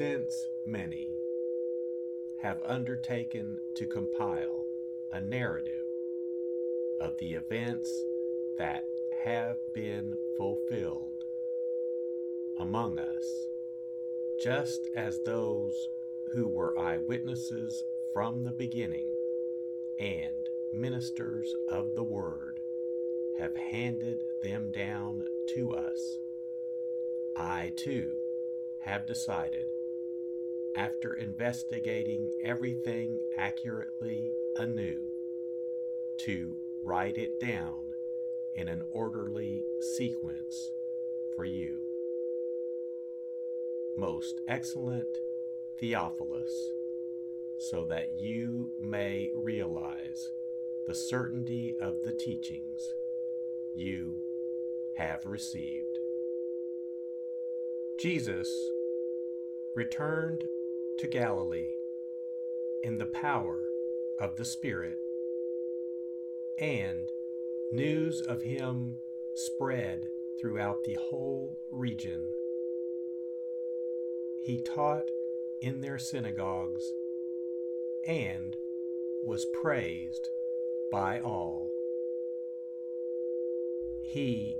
Since many have undertaken to compile a narrative of the events that have been fulfilled among us, just as those who were eyewitnesses from the beginning and ministers of the Word have handed them down to us, I too have decided after investigating everything accurately anew, to write it down in an orderly sequence for you. Most excellent Theophilus, so that you may realize the certainty of the teachings you have received. Jesus returned to Galilee in the power of the Spirit, and news of him spread throughout the whole region. He taught in their synagogues and was praised by all. He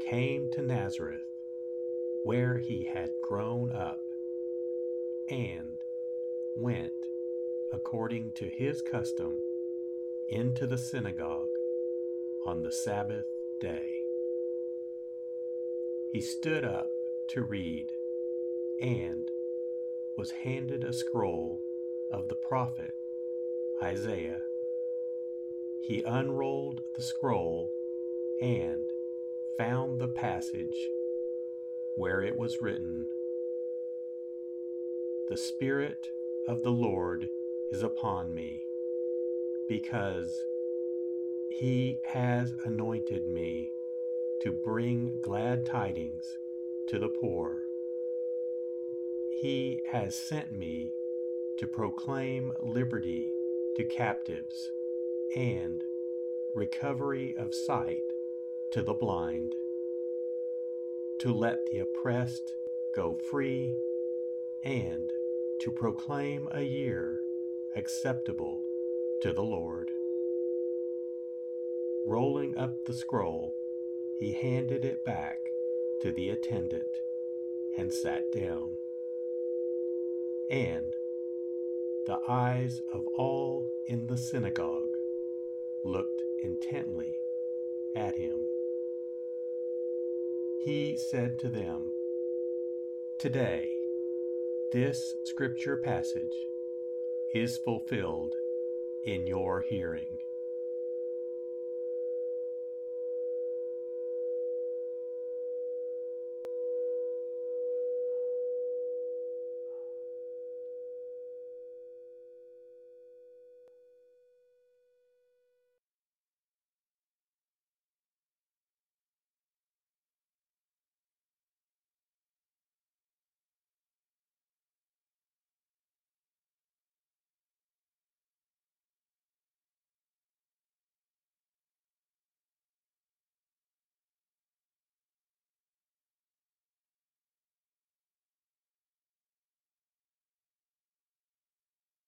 came to Nazareth, where he had grown up and went, according to his custom, into the synagogue on the Sabbath day. He stood up to read and was handed a scroll of the prophet Isaiah. He unrolled the scroll and found the passage where it was written, The Spirit of the Lord is upon me, because he has anointed me to bring glad tidings to the poor. He has sent me to proclaim liberty to captives and recovery of sight to the blind, to let the oppressed go free, and to proclaim a year acceptable to the Lord. Rolling up the scroll, he handed it back to the attendant and sat down. And the eyes of all in the synagogue looked intently at him. He said to them, Today, this scripture passage is fulfilled in your hearing.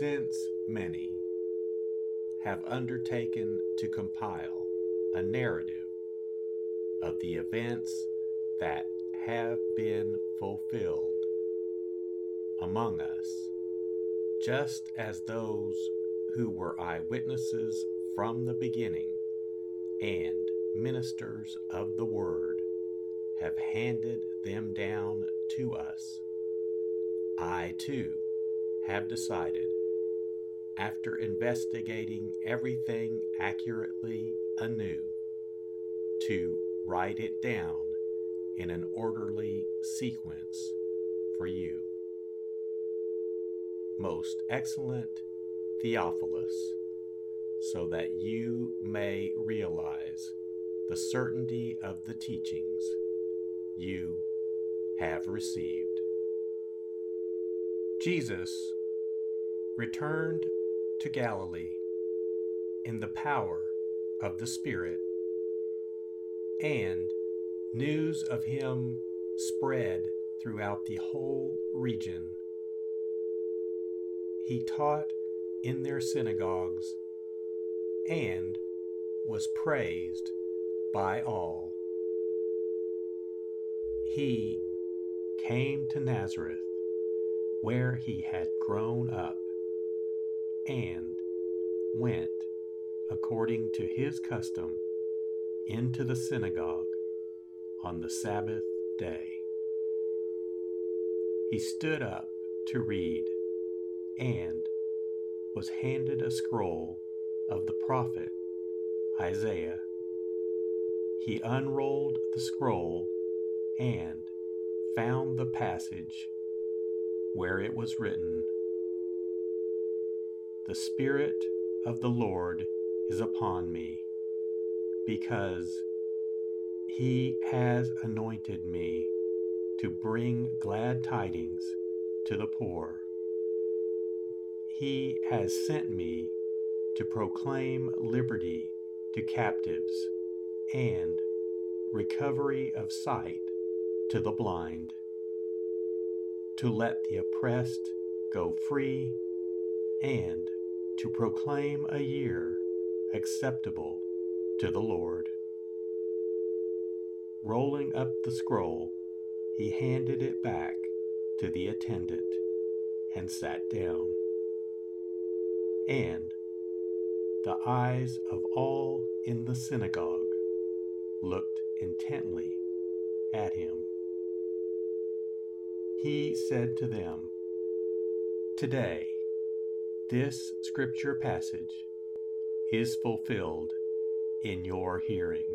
Since many have undertaken to compile a narrative of the events that have been fulfilled among us, just as those who were eyewitnesses from the beginning and ministers of the Word have handed them down to us, I too have decided after investigating everything accurately anew, to write it down in an orderly sequence for you. Most excellent Theophilus, so that you may realize the certainty of the teachings you have received. Jesus returned to Galilee in the power of the Spirit, and news of him spread throughout the whole region. He taught in their synagogues and was praised by all. He came to Nazareth, where he had grown up and went, according to his custom, into the synagogue on the Sabbath day. He stood up to read and was handed a scroll of the prophet Isaiah. He unrolled the scroll and found the passage where it was written, The Spirit of the Lord is upon me, because he has anointed me to bring glad tidings to the poor. He has sent me to proclaim liberty to captives and recovery of sight to the blind, to let the oppressed go free, and to proclaim a year acceptable to the Lord. Rolling up the scroll, he handed it back to the attendant and sat down. And the eyes of all in the synagogue looked intently at him. He said to them, Today, this scripture passage is fulfilled in your hearing.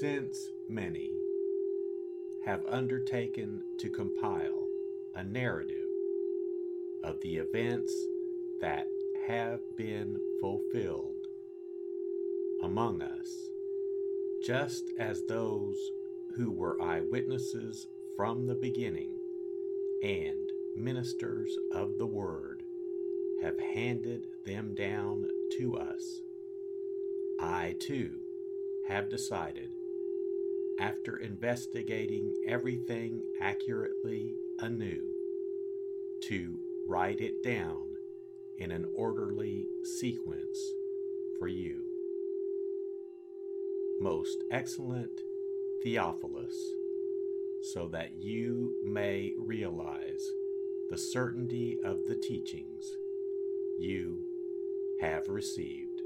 Since many have undertaken to compile a narrative of the events that have been fulfilled among us, just as those who were eyewitnesses from the beginning and ministers of the Word have handed them down to us, I too have decided after investigating everything accurately anew, to write it down in an orderly sequence for you. Most excellent Theophilus, so that you may realize the certainty of the teachings you have received.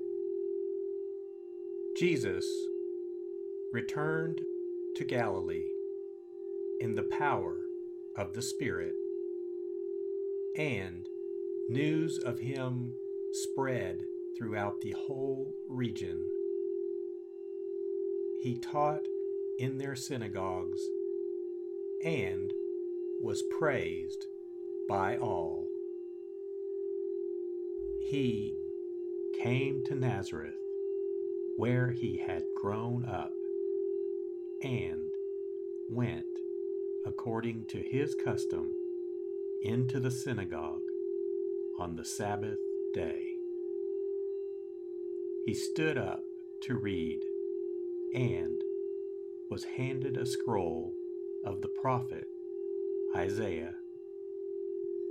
Jesus returned to Galilee in the power of the Spirit, and news of him spread throughout the whole region. He taught in their synagogues and was praised by all. He came to Nazareth, where he had grown up and went, according to his custom, into the synagogue on the Sabbath day. He stood up to read and was handed a scroll of the prophet Isaiah.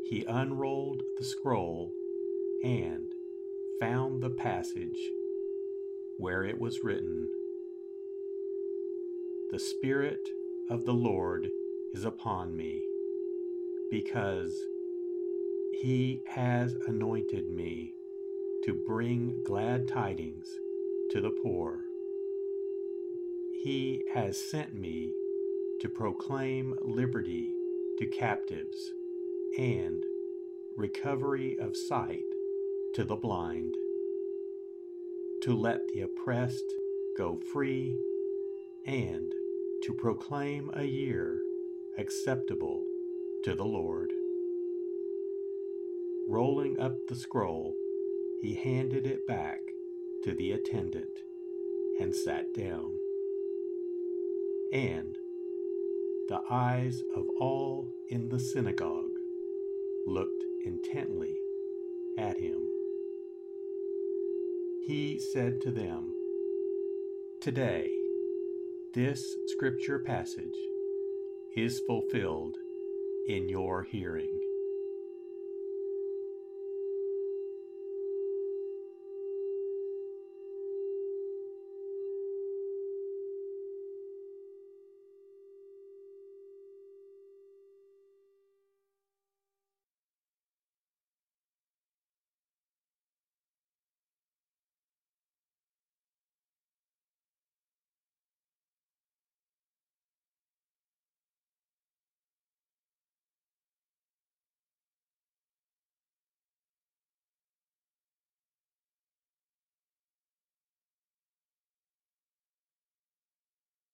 He unrolled the scroll and found the passage where it was written The Spirit of the Lord is upon me, because he has anointed me to bring glad tidings to the poor. He has sent me to proclaim liberty to captives and recovery of sight to the blind, to let the oppressed go free, and to proclaim a year acceptable to the Lord. Rolling up the scroll, he handed it back to the attendant and sat down. And the eyes of all in the synagogue looked intently at him. He said to them, Today, this scripture passage is fulfilled in your hearing.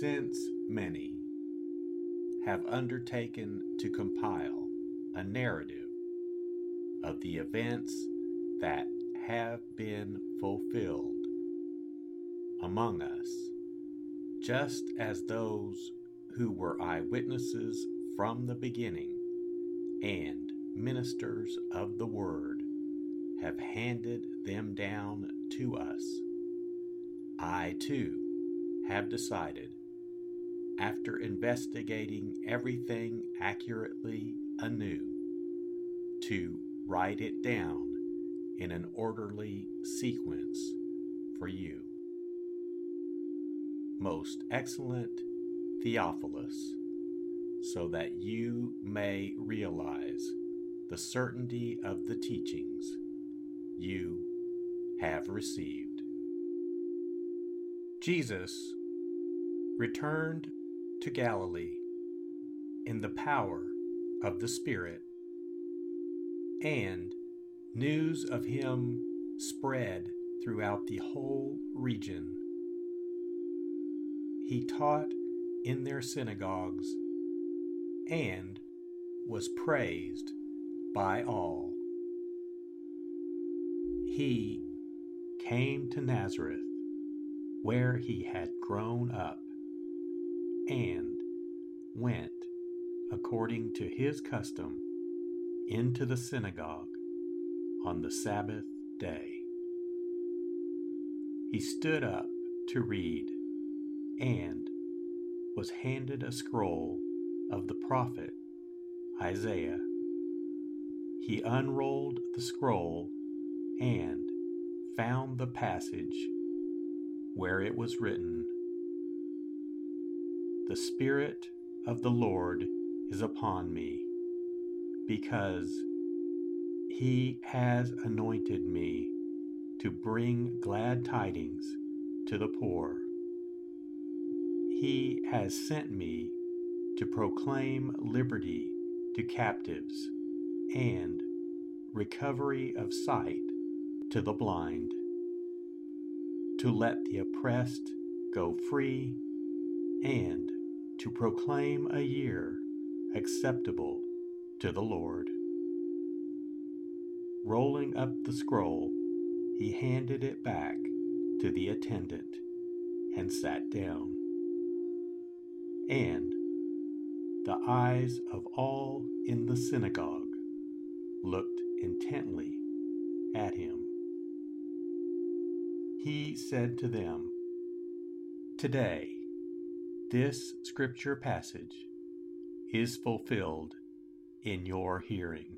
Since many have undertaken to compile a narrative of the events that have been fulfilled among us, just as those who were eyewitnesses from the beginning and ministers of the Word have handed them down to us, I too have decided after investigating everything accurately anew, to write it down in an orderly sequence for you. Most excellent Theophilus, so that you may realize the certainty of the teachings you have received. Jesus returned to Galilee in the power of the Spirit, and news of him spread throughout the whole region. He taught in their synagogues and was praised by all. He came to Nazareth, where he had grown up and went, according to his custom, into the synagogue on the Sabbath day. He stood up to read, and was handed a scroll of the prophet Isaiah. He unrolled the scroll and found the passage where it was written The Spirit of the Lord is upon me, because he has anointed me to bring glad tidings to the poor. He has sent me to proclaim liberty to captives and recovery of sight to the blind, to let the oppressed go free, and to proclaim a year acceptable to the Lord. Rolling up the scroll, he handed it back to the attendant and sat down. And the eyes of all in the synagogue looked intently at him. He said to them, Today, this scripture passage is fulfilled in your hearing.